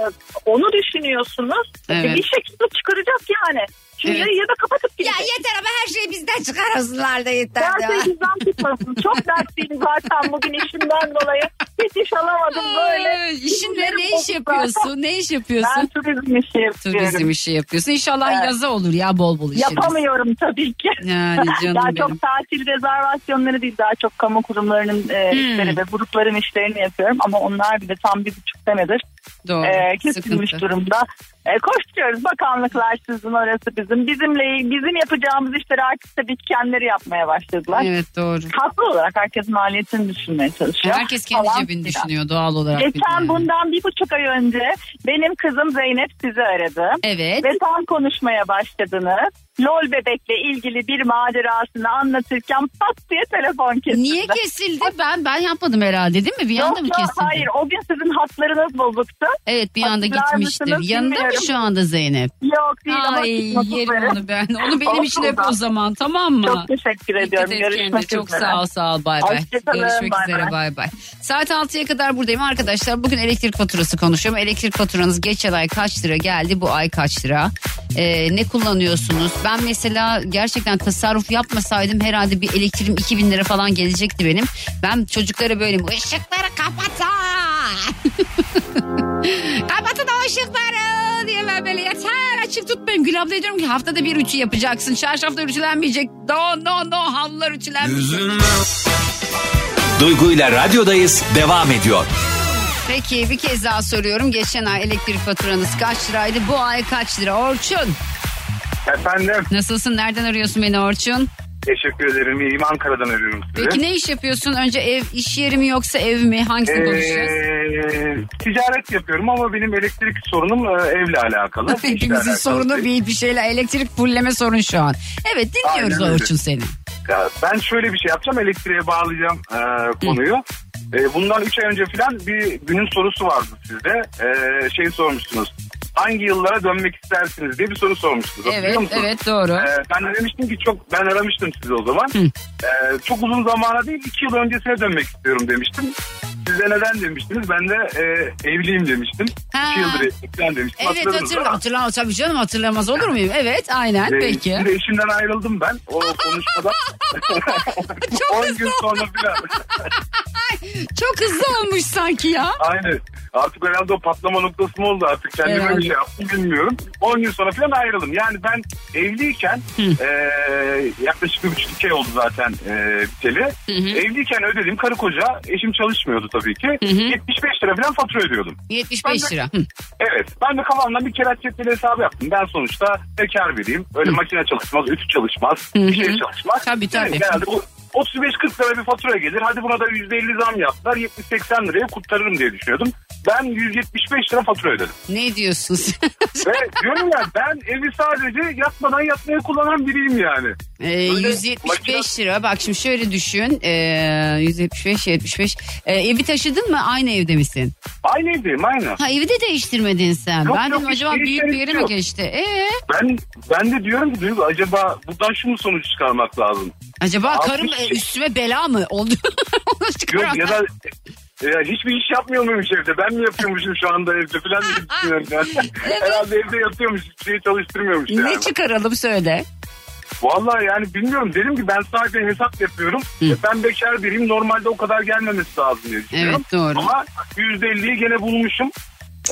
onu düşünüyorsunuz. Evet. Bir şekilde çıkaracak yani. Şimdi Evet. ya da kapatıp Ya gidecek. yeter ama her şeyi bizden çıkarasınlar da yeter. Derse ya. bizden tutmasın. Çok dertliyim zaten bugün işimden dolayı. Hiç iş alamadım böyle. Ay, İşin ne, iş yapıyorsun? Ne iş Ben yapıyorsun? turizm işi yapıyorum. Turizm işi yapıyorsun. İnşallah Evet. yaza olur ya bol bol işiniz. Yapamıyorum tabii ki. Yani canım daha benim. çok tatil rezervasyonları değil daha çok kamu kurumlarının e, Hmm. işleri ve grupların işlerini yapıyorum ama onlar bile tam bir buçuk senedir Doğru. e, kesilmiş Sıkıntı. durumda. E, koşturuyoruz bakanlıklar sizin orası bizim. Bizimle bizim yapacağımız işleri artık tabii kendileri yapmaya başladılar. Evet doğru. Haklı olarak herkes maliyetini düşünmeye çalışıyor. Herkes kendi Falan cebini düşünüyor doğal olarak. Geçen bundan bir buçuk ay önce benim kızım Zeynep sizi aradı. Evet. Ve tam konuşmaya başladınız. LOL bebekle ilgili bir macerasını anlatırken pat diye telefon kesildi. Niye kesildi? Ben ben yapmadım herhalde değil mi? Bir Yok, anda mı yok, kesildi? hayır o gün sizin hatlarınız bozuktu. Evet bir anda gitmiştir. mısınız Yanında mı şu anda Zeynep? Yok değil ama Ay çıkmak yerim onu ben. Onu benim için hep o zaman tamam mı? Çok teşekkür ediyorum. Görüşmek kendine. üzere. Çok sağ ol sağ ol bay bay. Görüşmek bay üzere bay. bay bay. Saat 6'ya kadar buradayım arkadaşlar. Bugün elektrik faturası konuşuyorum. Elektrik faturanız geçen ay kaç lira geldi bu ay kaç lira? Ee, ne kullanıyorsunuz? Ben mesela gerçekten tasarruf yapmasaydım herhalde bir elektriğim 2000 lira falan gelecekti benim. Ben çocuklara böyle ışıkları kapatın. kapatın o ışıkları diye ben böyle yeter açık tutmayın. Gül abla diyorum ki haftada bir ütü yapacaksın. Çarşaflar ütülenmeyecek. No no no halılar ütülenmeyecek. Duygu ile radyodayız devam ediyor. Peki bir kez daha soruyorum. Geçen ay elektrik faturanız kaç liraydı? Bu ay kaç lira? Orçun. Efendim Nasılsın? Nereden arıyorsun beni Orçun? teşekkür ederim. İyiyim Ankara'dan arıyorum sizi. Peki ne iş yapıyorsun? Önce ev, iş yeri mi yoksa ev mi? Hangisini konuşacağız? Ee, ticaret yapıyorum ama benim elektrik sorunum e, evle alakalı. Hepimizin sorunu bir, bir şeyle elektrik fulleme sorun şu an. Evet dinliyoruz Aynen. Orçun seni. Ya ben şöyle bir şey yapacağım. Elektriğe bağlayacağım e, konuyu. E, bundan 3 ay önce falan bir günün sorusu vardı sizde. E, şey sormuştunuz. Hangi yıllara dönmek istersiniz diye bir soru sormuştunuz. Evet evet doğru. Ee, ben de demiştim ki çok ben aramıştım sizi o zaman. Ee, çok uzun zamana değil iki yıl öncesine dönmek istiyorum demiştim. Size neden demiştiniz? Ben de e, evliyim demiştim. Ha. İki yıldır evliyim falan demiştim. Evet mi? hatırlamaz tabii canım hatırlamaz olur muyum? Evet aynen Ee, peki. Şimdi eşimden ayrıldım ben o konuşmada. 10 gün sonra falan. Çok hızlı olmuş sanki ya. Aynen. Artık herhalde o patlama noktası mı oldu artık kendime Herhalde. bir şey yaptım bilmiyorum. 10 gün sonra falan ayrıldım. Yani ben evliyken e, yaklaşık bir buçuk iki oldu zaten e, biteli. Evliyken ödediğim karı koca eşim çalışmıyordu tabii ki. 75 lira falan fatura ödüyordum. 75 lira. Hı. Evet ben de kafamdan bir kere cetveli hesabı yaptım. Ben sonuçta bekar biriyim. Öyle makine çalışmaz, ütü çalışmaz, bir şey çalışmaz. Tabii, tabii. Yani genelde bu 35-40 lira bir fatura gelir. Hadi buna da %50 zam yaptılar. 70-80 liraya kurtarırım diye düşünüyordum. Ben 175 lira fatura ödedim. Ne diyorsun sen? Ve diyorum ya ben evi sadece yatmadan yatmaya kullanan biriyim yani. Ee, Öyle 175 lira bak şimdi şöyle düşün ee, 175 75 Ee, evi taşıdın mı aynı evde misin? Aynı evdeyim aynı. Ha evi de değiştirmedin sen. Yok, ben yok, dedim hiç acaba büyük bir değişmeniz yere mi yok. geçti? Ee, Ben ben de diyorum ki Duygu acaba buradan şu mu sonuç çıkarmak lazım? acaba Altmış karım e, şey. üstüme bela mı oldu? Onu Yok ya da e, hiçbir iş yapmıyor muymuş evde? Ben mi yapıyormuşum şu anda evde falan diye düşünüyorum. Yani. Herhalde evde yatıyormuş. Hiçbir şey çalıştırmıyormuş yani. Ne çıkaralım söyle. Vallahi yani bilmiyorum. Dedim ki ben sadece hesap yapıyorum. E, Ben bekar biriyim. Normalde o kadar gelmemesi lazım diye düşünüyorum. Evet, doğru. Ama %50'yi gene bulmuşum.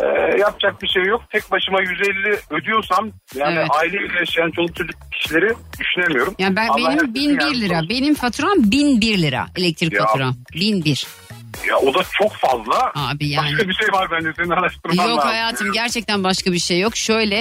E, yapacak bir şey yok. Tek başıma 150 ödüyorsam yani Evet. aileyle yaşayan çoluk çocuk kişileri düşünemiyorum. Yani ben Allah benim herkesin 1001 yardımcısı lira. olsun. Benim faturam 1001 lira elektrik Ya. faturam. 1001. Ya o da çok fazla. Abi yani. Başka bir şey var bence senin araştırman Yok lazım. hayatım gerçekten başka bir şey yok. Şöyle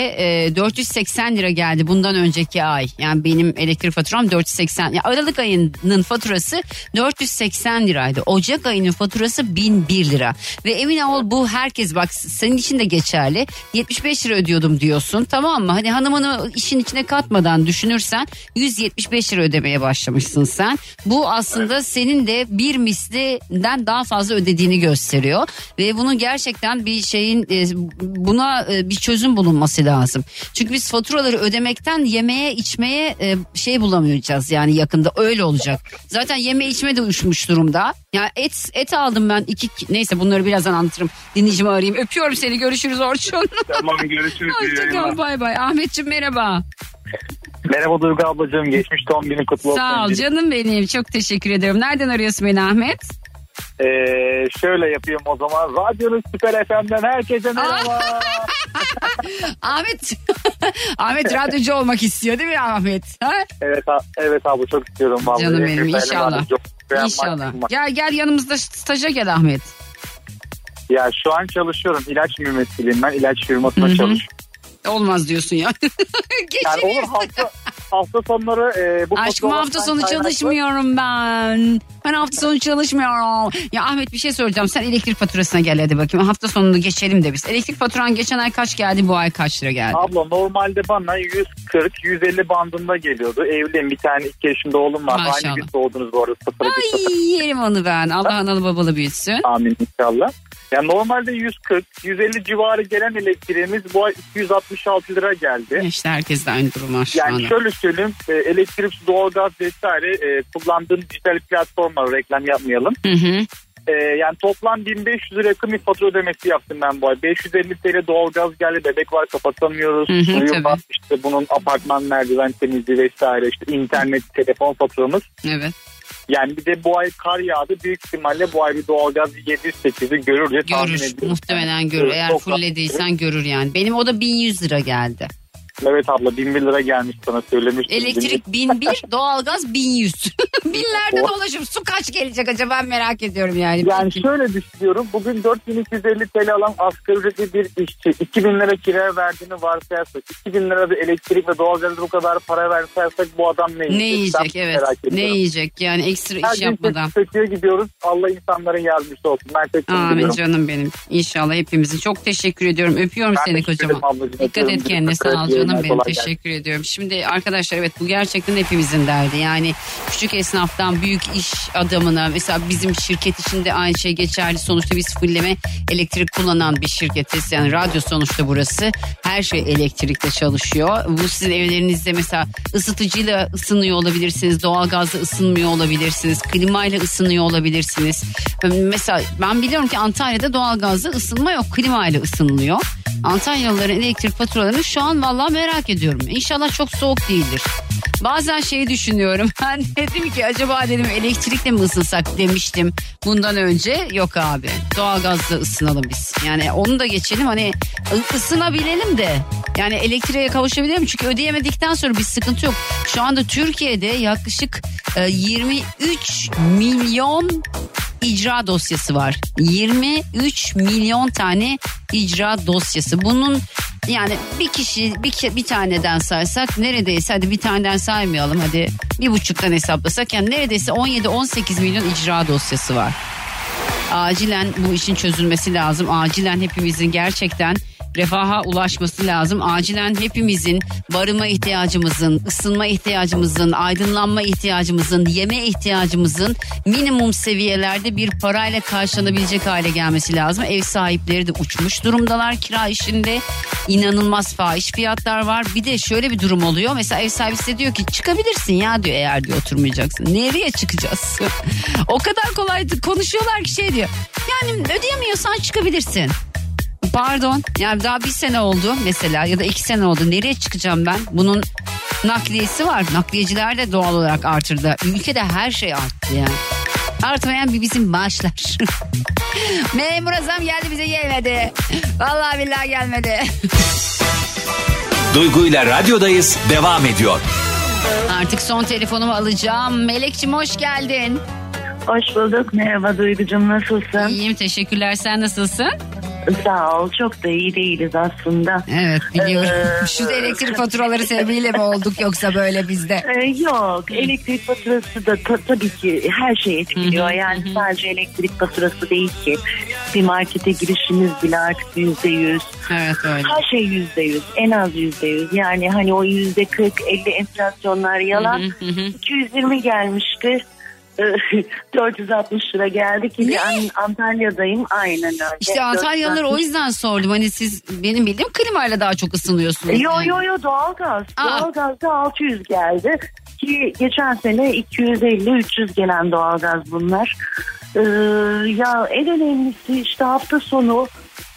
e, 480 lira geldi bundan önceki ay. Yani benim elektrik faturam 480. Ya Aralık ayının faturası 480 liraydı. Ocak ayının faturası 1001 lira. Ve emin ol bu herkes bak senin için de geçerli. 75 lira ödüyordum diyorsun tamam mı? Hani hanımını işin içine katmadan düşünürsen 175 lira ödemeye başlamışsın sen. Bu aslında senin de bir mislinden daha fazla ödediğini gösteriyor. Ve bunun gerçekten bir şeyin e, buna e, bir çözüm bulunması lazım. Çünkü biz faturaları ödemekten yemeğe içmeye e, şey bulamayacağız yani yakında öyle olacak. Zaten yeme içme de uçmuş durumda. Ya et et aldım ben iki neyse bunları birazdan anlatırım. Dinleyicimi arayayım. Öpüyorum seni. Görüşürüz Orçun. Tamam görüşürüz. Hoşçakal bay bay. Ahmetciğim merhaba. Merhaba Duygu ablacığım. Geçmiş doğum günün kutlu olsun. Sağ ol canım benim. Çok teşekkür ederim. Nereden arıyorsun beni Ahmet? Ee, şöyle yapayım o zaman. Radyonun Süper FM'den herkese merhaba. Ahmet Ahmet radyocu olmak istiyor değil mi Ahmet? Ha? evet, evet abi çok istiyorum. Vallahi. Canım benim, Süper inşallah. İnşallah. Gel gel yanımızda staja gel Ahmet. Ya şu an çalışıyorum. İlaç mümessiliyim ben. ilaç hı. çalışıyorum. Olmaz diyorsun ya. Yani olur hafta, hafta sonları e, bu Aşkım hafta sonu kaynaklı- çalışmıyorum ben. Ben hafta sonu çalışmıyorum. Ya Ahmet bir şey soracağım. Sen elektrik faturasına gel hadi bakayım. Hafta sonunu geçelim de biz. Elektrik faturan geçen ay kaç geldi bu ay kaç lira geldi? Abla normalde bana 140-150 bandında geliyordu. Evliyim bir tane 2 yaşında oğlum var. Maşallah. Aynı gün doğdunuz bu arada. Sıfır bir sıfır. Ay yerim onu ben. Allah analı babalı büyütsün. Amin inşallah. Yani normalde 140-150 civarı gelen elektriğimiz bu ay 266 lira geldi. İşte herkes de aynı durum var şu Yani anda. şöyle söyleyeyim e, elektrik, su, doğalgaz vesaire e, kullandığım dijital platformlar reklam yapmayalım. Hı hı. E, yani toplam 1500 lira yakın bir fatura ödemesi yaptım ben bu ay. 550 TL doğalgaz geldi bebek var kapatamıyoruz. Hı hı, Suyu var işte bunun apartman merdiven temizliği vesaire işte internet telefon faturamız. Evet. Yani bir de bu ay kar yağdı büyük ihtimalle bu ay bir doğalgaz 700-800'ü görür diye tahmin Görür. ediyorum. Muhtemelen görür. Eğer çok fullediysen görür yani. Benim o da 1100 lira geldi. Evet abla 1001 lira gelmiş sana söylemiştim. Elektrik 1001, doğalgaz 1100. Binlerde dolaşım. Su kaç gelecek acaba ben merak ediyorum yani. Yani şöyle düşünüyorum. Bugün 4250 TL alan asgari ücretli bir işçi 2000 lira kira verdiğini varsayarsak 2000 lira da elektrik ve doğalgaza bu kadar para versayarsak bu adam ne yiyecek? Ne yiyecek Ben evet. Ne ediyorum. yiyecek yani ekstra Her iş gün yapmadan. kötüye gidiyoruz. Allah insanların yardımcısı olsun. Ben tek Amin diliyorum. canım benim. İnşallah hepimizin. Çok teşekkür ediyorum. Öpüyorum Ben seni teşekkür kocaman. Dikkat et kendine sağ ol et. Canım benim. kolay gelsin. Teşekkür ediyorum. Şimdi arkadaşlar evet bu gerçekten hepimizin derdi. Yani küçük esnaftan büyük iş adamına mesela bizim şirket içinde aynı şey geçerli. Sonuçta biz fulleme elektrik kullanan bir şirketiz. Yani radyo sonuçta burası. Her şey elektrikle çalışıyor. Bu sizin evlerinizde mesela ısıtıcıyla ısınıyor olabilirsiniz. Doğalgazla ısınmıyor olabilirsiniz. Klimayla ısınıyor olabilirsiniz. Mesela ben biliyorum ki Antalya'da doğalgazla ısınma yok. Klimayla ısınılıyor. Antalyalıların elektrik faturalarını şu an vallahi merak ediyorum. İnşallah çok soğuk değildir. Bazen şeyi düşünüyorum. Ben dedim ki acaba dedim elektrikle mi ısınsak demiştim bundan önce. Yok abi doğalgazla ısınalım biz. Yani onu da geçelim hani ısınabilelim de. Yani elektriğe kavuşabilirim çünkü ödeyemedikten sonra bir sıkıntı yok. Şu anda Türkiye'de yaklaşık e, 23 milyon icra dosyası var. 23 milyon tane icra dosyası. Bunun yani bir kişi bir, bir taneden saysak neredeyse hadi bir taneden saymayalım hadi bir buçuktan hesaplasak yani neredeyse 17-18 milyon icra dosyası var. Acilen bu işin çözülmesi lazım. Acilen hepimizin gerçekten refaha ulaşması lazım. Acilen hepimizin barınma ihtiyacımızın, ısınma ihtiyacımızın, aydınlanma ihtiyacımızın, yeme ihtiyacımızın minimum seviyelerde bir parayla karşılanabilecek hale gelmesi lazım. Ev sahipleri de uçmuş durumdalar kira işinde. inanılmaz fahiş fiyatlar var. Bir de şöyle bir durum oluyor. Mesela ev sahibi size diyor ki çıkabilirsin ya diyor eğer diyor oturmayacaksın. Nereye çıkacağız? o kadar kolay konuşuyorlar ki şey diyor. Yani ödeyemiyorsan çıkabilirsin. Pardon yani daha bir sene oldu mesela ya da iki sene oldu. Nereye çıkacağım ben? Bunun nakliyesi var. Nakliyeciler de doğal olarak artırdı. Ülkede her şey arttı yani. Artmayan bir bizim maaşlar. Memur zam geldi bize gelmedi. Vallahi billahi gelmedi. Duygu ile radyodayız devam ediyor. Artık son telefonumu alacağım. Melekçim hoş geldin. Hoş bulduk. Merhaba Duygucuğum nasılsın? İyiyim teşekkürler sen nasılsın? Sağ ol. Çok da iyi değiliz aslında. Evet biliyorum. Ee, Şu elektrik faturaları sebebiyle mi olduk yoksa böyle bizde? Ee, yok elektrik faturası da ta- tabii ki her şey etkiliyor. yani sadece elektrik faturası değil ki. Bir markete girişimiz bile artık yüzde yüz. Evet öyle. Her şey yüzde yüz. En az yüzde yüz. Yani hani o yüzde kırk elli enflasyonlar yalan. 220 gelmişti. Ee, 460 lira geldi ki ben Antalya'dayım aynen öyle. İşte Antalyalılar o yüzden sordum. Hani siz benim bildiğim klimayla daha çok ısınıyorsunuz. Yo yo yo doğalgaz. Doğalgazda 600 geldi. Ki geçen sene 250-300 gelen doğalgaz bunlar. Ee, ya en önemlisi işte hafta sonu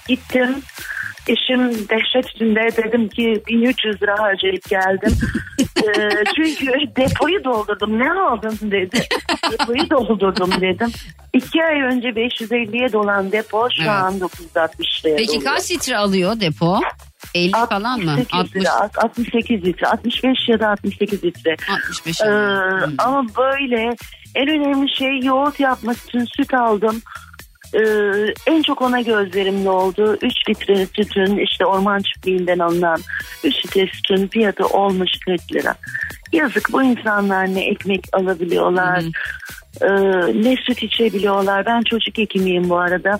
gittim. Eşim dehşet içinde dedim ki 1300 lira harcayıp geldim. Ee, çünkü depoyu doldurdum. Ne aldın dedi. Depoyu doldurdum dedim. İki ay önce 550'ye dolan depo şu Evet. an 960 liraya Peki doluyor. kaç litre alıyor depo? 50 falan mı? 68 60. lira, 68 litre, 65 ya da 68 litre. 65 Ee. Hmm. ama böyle en önemli şey yoğurt yapmak için süt aldım. Ee, en çok ona gözlerimli oldu. 3 litre sütün işte orman çiftliğinden alınan 3 litre sütün fiyatı olmuş 40 lira. Yazık bu insanlar ne ekmek alabiliyorlar. Ee, ne süt içebiliyorlar. Ben çocuk hekimiyim bu arada.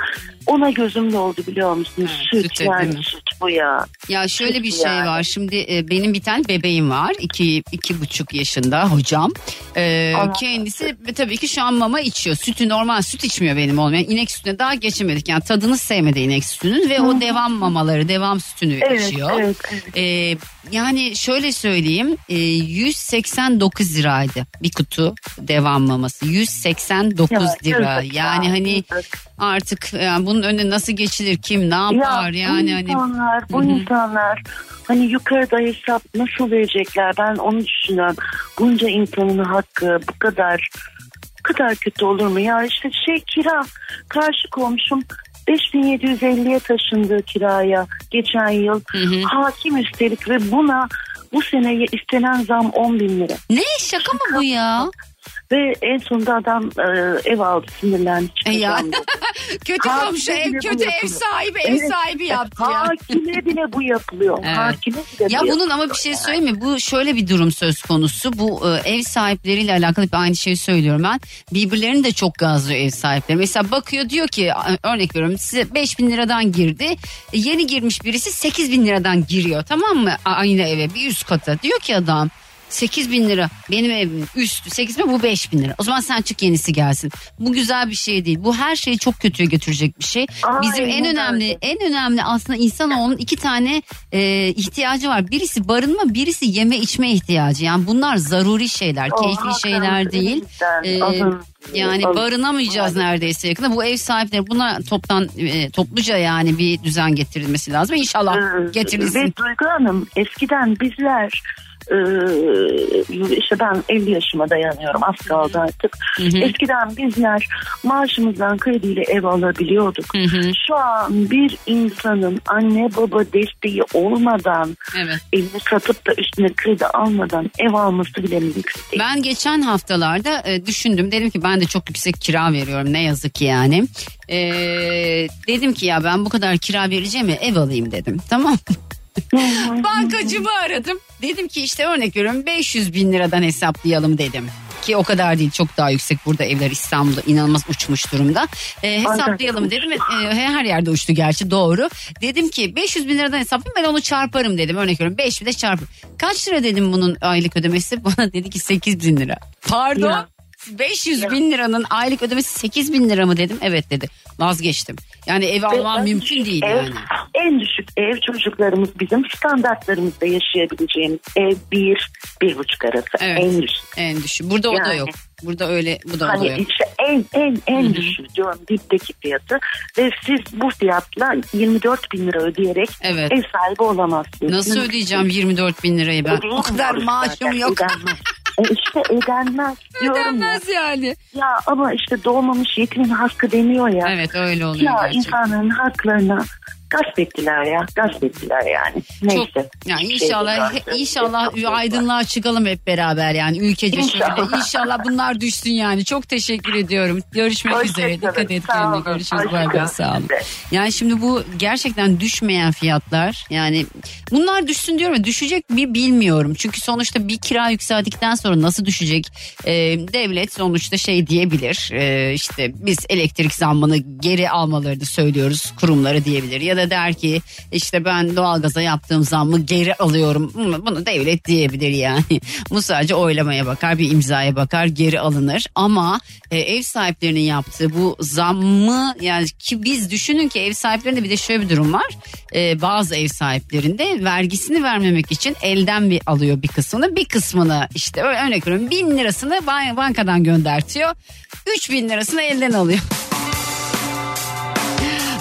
Ona gözüm doldu biliyor musunuz? süt süt değil yani mi? süt bu ya. Ya şöyle bir Süt şey yani. var. Şimdi e, benim bir tane bebeğim var. iki, iki buçuk yaşında hocam. E, Allah. kendisi ve tabii ki şu an mama içiyor. Sütü normal süt içmiyor benim oğlum. Yani inek sütüne daha geçemedik. Yani tadını sevmedi inek sütünün ve o devam mamaları, devam sütünü Evet, içiyor. evet, evet. E, yani şöyle söyleyeyim. e, 189 liraydı bir kutu devam maması. 189 Ya, lira. yazık ya, Yani hani artık yani bunun önüne nasıl geçilir? Kim ne yapar? Ya, yani bu hani insanlar, bu Hı hı. insanlar hani yukarıda hesap nasıl verecekler ben onu düşünüyorum. Bunca insanın hakkı bu kadar bu kadar kötü olur mu? Ya işte şey kira karşı komşum 5750'ye taşındı kiraya geçen yıl. Hakim üstelik ve buna bu seneye istenen zam 10 bin lira. Ne şaka mı bu ya? Ve en sonunda adam e, ev aldı sinirlendi. E ya. kötü komşu ev kötü ev sahibi ev Evet. sahibi yaptı ya. Hakime bile bu yapılıyor. Evet. Hakime bile Ya bu bunun ama bir şey yani. söyleyeyim mi? Bu şöyle bir durum söz konusu. Bu e, ev sahipleriyle alakalı bir aynı şeyi söylüyorum ben. Birbirlerini de çok gazlıyor ev sahipleri. Mesela bakıyor diyor ki örnek veriyorum size 5 bin liradan girdi. Yeni girmiş birisi 8 bin liradan giriyor tamam mı? Aynı eve bir üst kata. Diyor ki adam 8 bin lira benim evim üstü 8 bin bu 5 bin lira. O zaman sen çık yenisi gelsin. Bu güzel bir şey değil. Bu her şeyi çok kötüye götürecek bir şey. Bizim en önemli öyle. en önemli aslında insanoğlunun iki tane e, ihtiyacı var. Birisi barınma, birisi yeme içme ihtiyacı. Yani bunlar zaruri şeyler, Oh, keyifli haklısın, şeyler değil. E, Alın. yani barınamayacağız neredeyse yakında. Bu ev sahipleri buna toptan e, topluca yani bir düzen getirilmesi lazım. İnşallah Ee, getirilsin. Ve Duygu Hanım eskiden bizler e, işte ben 50 yaşıma dayanıyorum az kaldı artık. Eskiden bizler maaşımızdan krediyle ev alabiliyorduk. Şu an bir insanın anne baba desteği olmadan Evet. evini satıp da üstüne kredi almadan ev alması bile mümkün değil. Ben geçen haftalarda e, düşündüm. Dedim ki ben de çok yüksek kira veriyorum ne yazık ki yani. E, dedim ki ya ben bu kadar kira vereceğim ya ev alayım dedim. Tamam mı? Bankacımı aradım. Dedim ki işte örnek veriyorum 500 bin liradan hesaplayalım dedim. Ki o kadar değil çok daha yüksek burada evler İstanbul'da inanılmaz uçmuş durumda. E, hesaplayalım dedim. E, her yerde uçtu gerçi doğru. Dedim ki 500 bin liradan hesaplayayım ben onu çarparım dedim. Örnek veriyorum 5 bin de çarpın. Kaç lira dedim bunun aylık ödemesi? Bana dedi ki 8 bin lira. Pardon. Ya. 500 bin liranın aylık ödemesi 8 bin lira mı dedim. Evet dedi. Vazgeçtim. Yani ev almam en mümkün değil ev, yani. En düşük ev çocuklarımız bizim standartlarımızda yaşayabileceğimiz ev bir, bir buçuk arası. Evet. En düşük. En düşük. Burada o da Yani. yok. Burada öyle bu da o Hani yok. işte en en en düşük diyorum dipteki fiyatı ve siz bu fiyatla 24 bin lira ödeyerek Evet. ev sahibi olamazsınız. Nasıl ödeyeceğim 24 bin lirayı ben? O Ödeyemiyoruz kadar maaşım yok. ödenmez. E işte ödenmez diyorum ya. Ödenmez yani. Ya ama işte doğmamış yetimin hakkı deniyor ya. Evet öyle oluyor Ya gerçekten. insanların haklarına gasp ettiler ya. Gasp ettiler yani. Neyse. Çok, yani şey inşallah değil. inşallah aydınlığa çıkalım hep beraber yani ülkece. İnşallah. İnşallah bunlar düşsün yani. Çok teşekkür ediyorum. Görüşmek Hoşça üzere. Dikkat et kendine. Görüşürüz. Bay bay. Sağ olun. Yani şimdi bu gerçekten düşmeyen fiyatlar yani bunlar düşsün diyorum ya düşecek mi bilmiyorum. Çünkü sonuçta bir kira yükseldikten sonra nasıl düşecek? Ee, devlet sonuçta şey diyebilir Ee, işte biz elektrik zammını geri almalarını söylüyoruz kurumları diyebilir. Ya da der ki işte ben doğalgaza yaptığım zammı geri alıyorum. Hı, Bunu devlet diyebilir yani. Bu sadece oylamaya bakar bir imzaya bakar geri alınır. Ama e, ev sahiplerinin yaptığı bu zammı yani ki biz düşünün ki ev sahiplerinde bir de şöyle bir durum var. E, bazı ev sahiplerinde vergisini vermemek için elden bir alıyor bir kısmını bir kısmını işte örnek veriyorum bin lirasını ban- bankadan göndertiyor. Üç bin lirasını elden alıyor.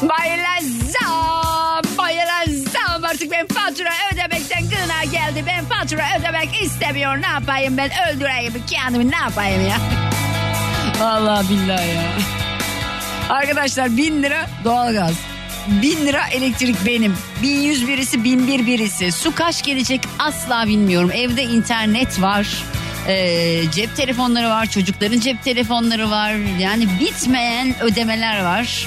Bayılacağım. Bayılacağım. Artık ben fatura ödemekten gına geldi. Ben fatura ödemek istemiyor. Ne yapayım ben öldüreyim kendimi ne yapayım ya. Allah billah ya. Arkadaşlar bin lira doğalgaz. Bin lira elektrik benim. Bin yüz birisi bin bir birisi. Su kaç gelecek asla bilmiyorum. Evde internet var e, cep telefonları var, çocukların cep telefonları var. Yani bitmeyen ödemeler var.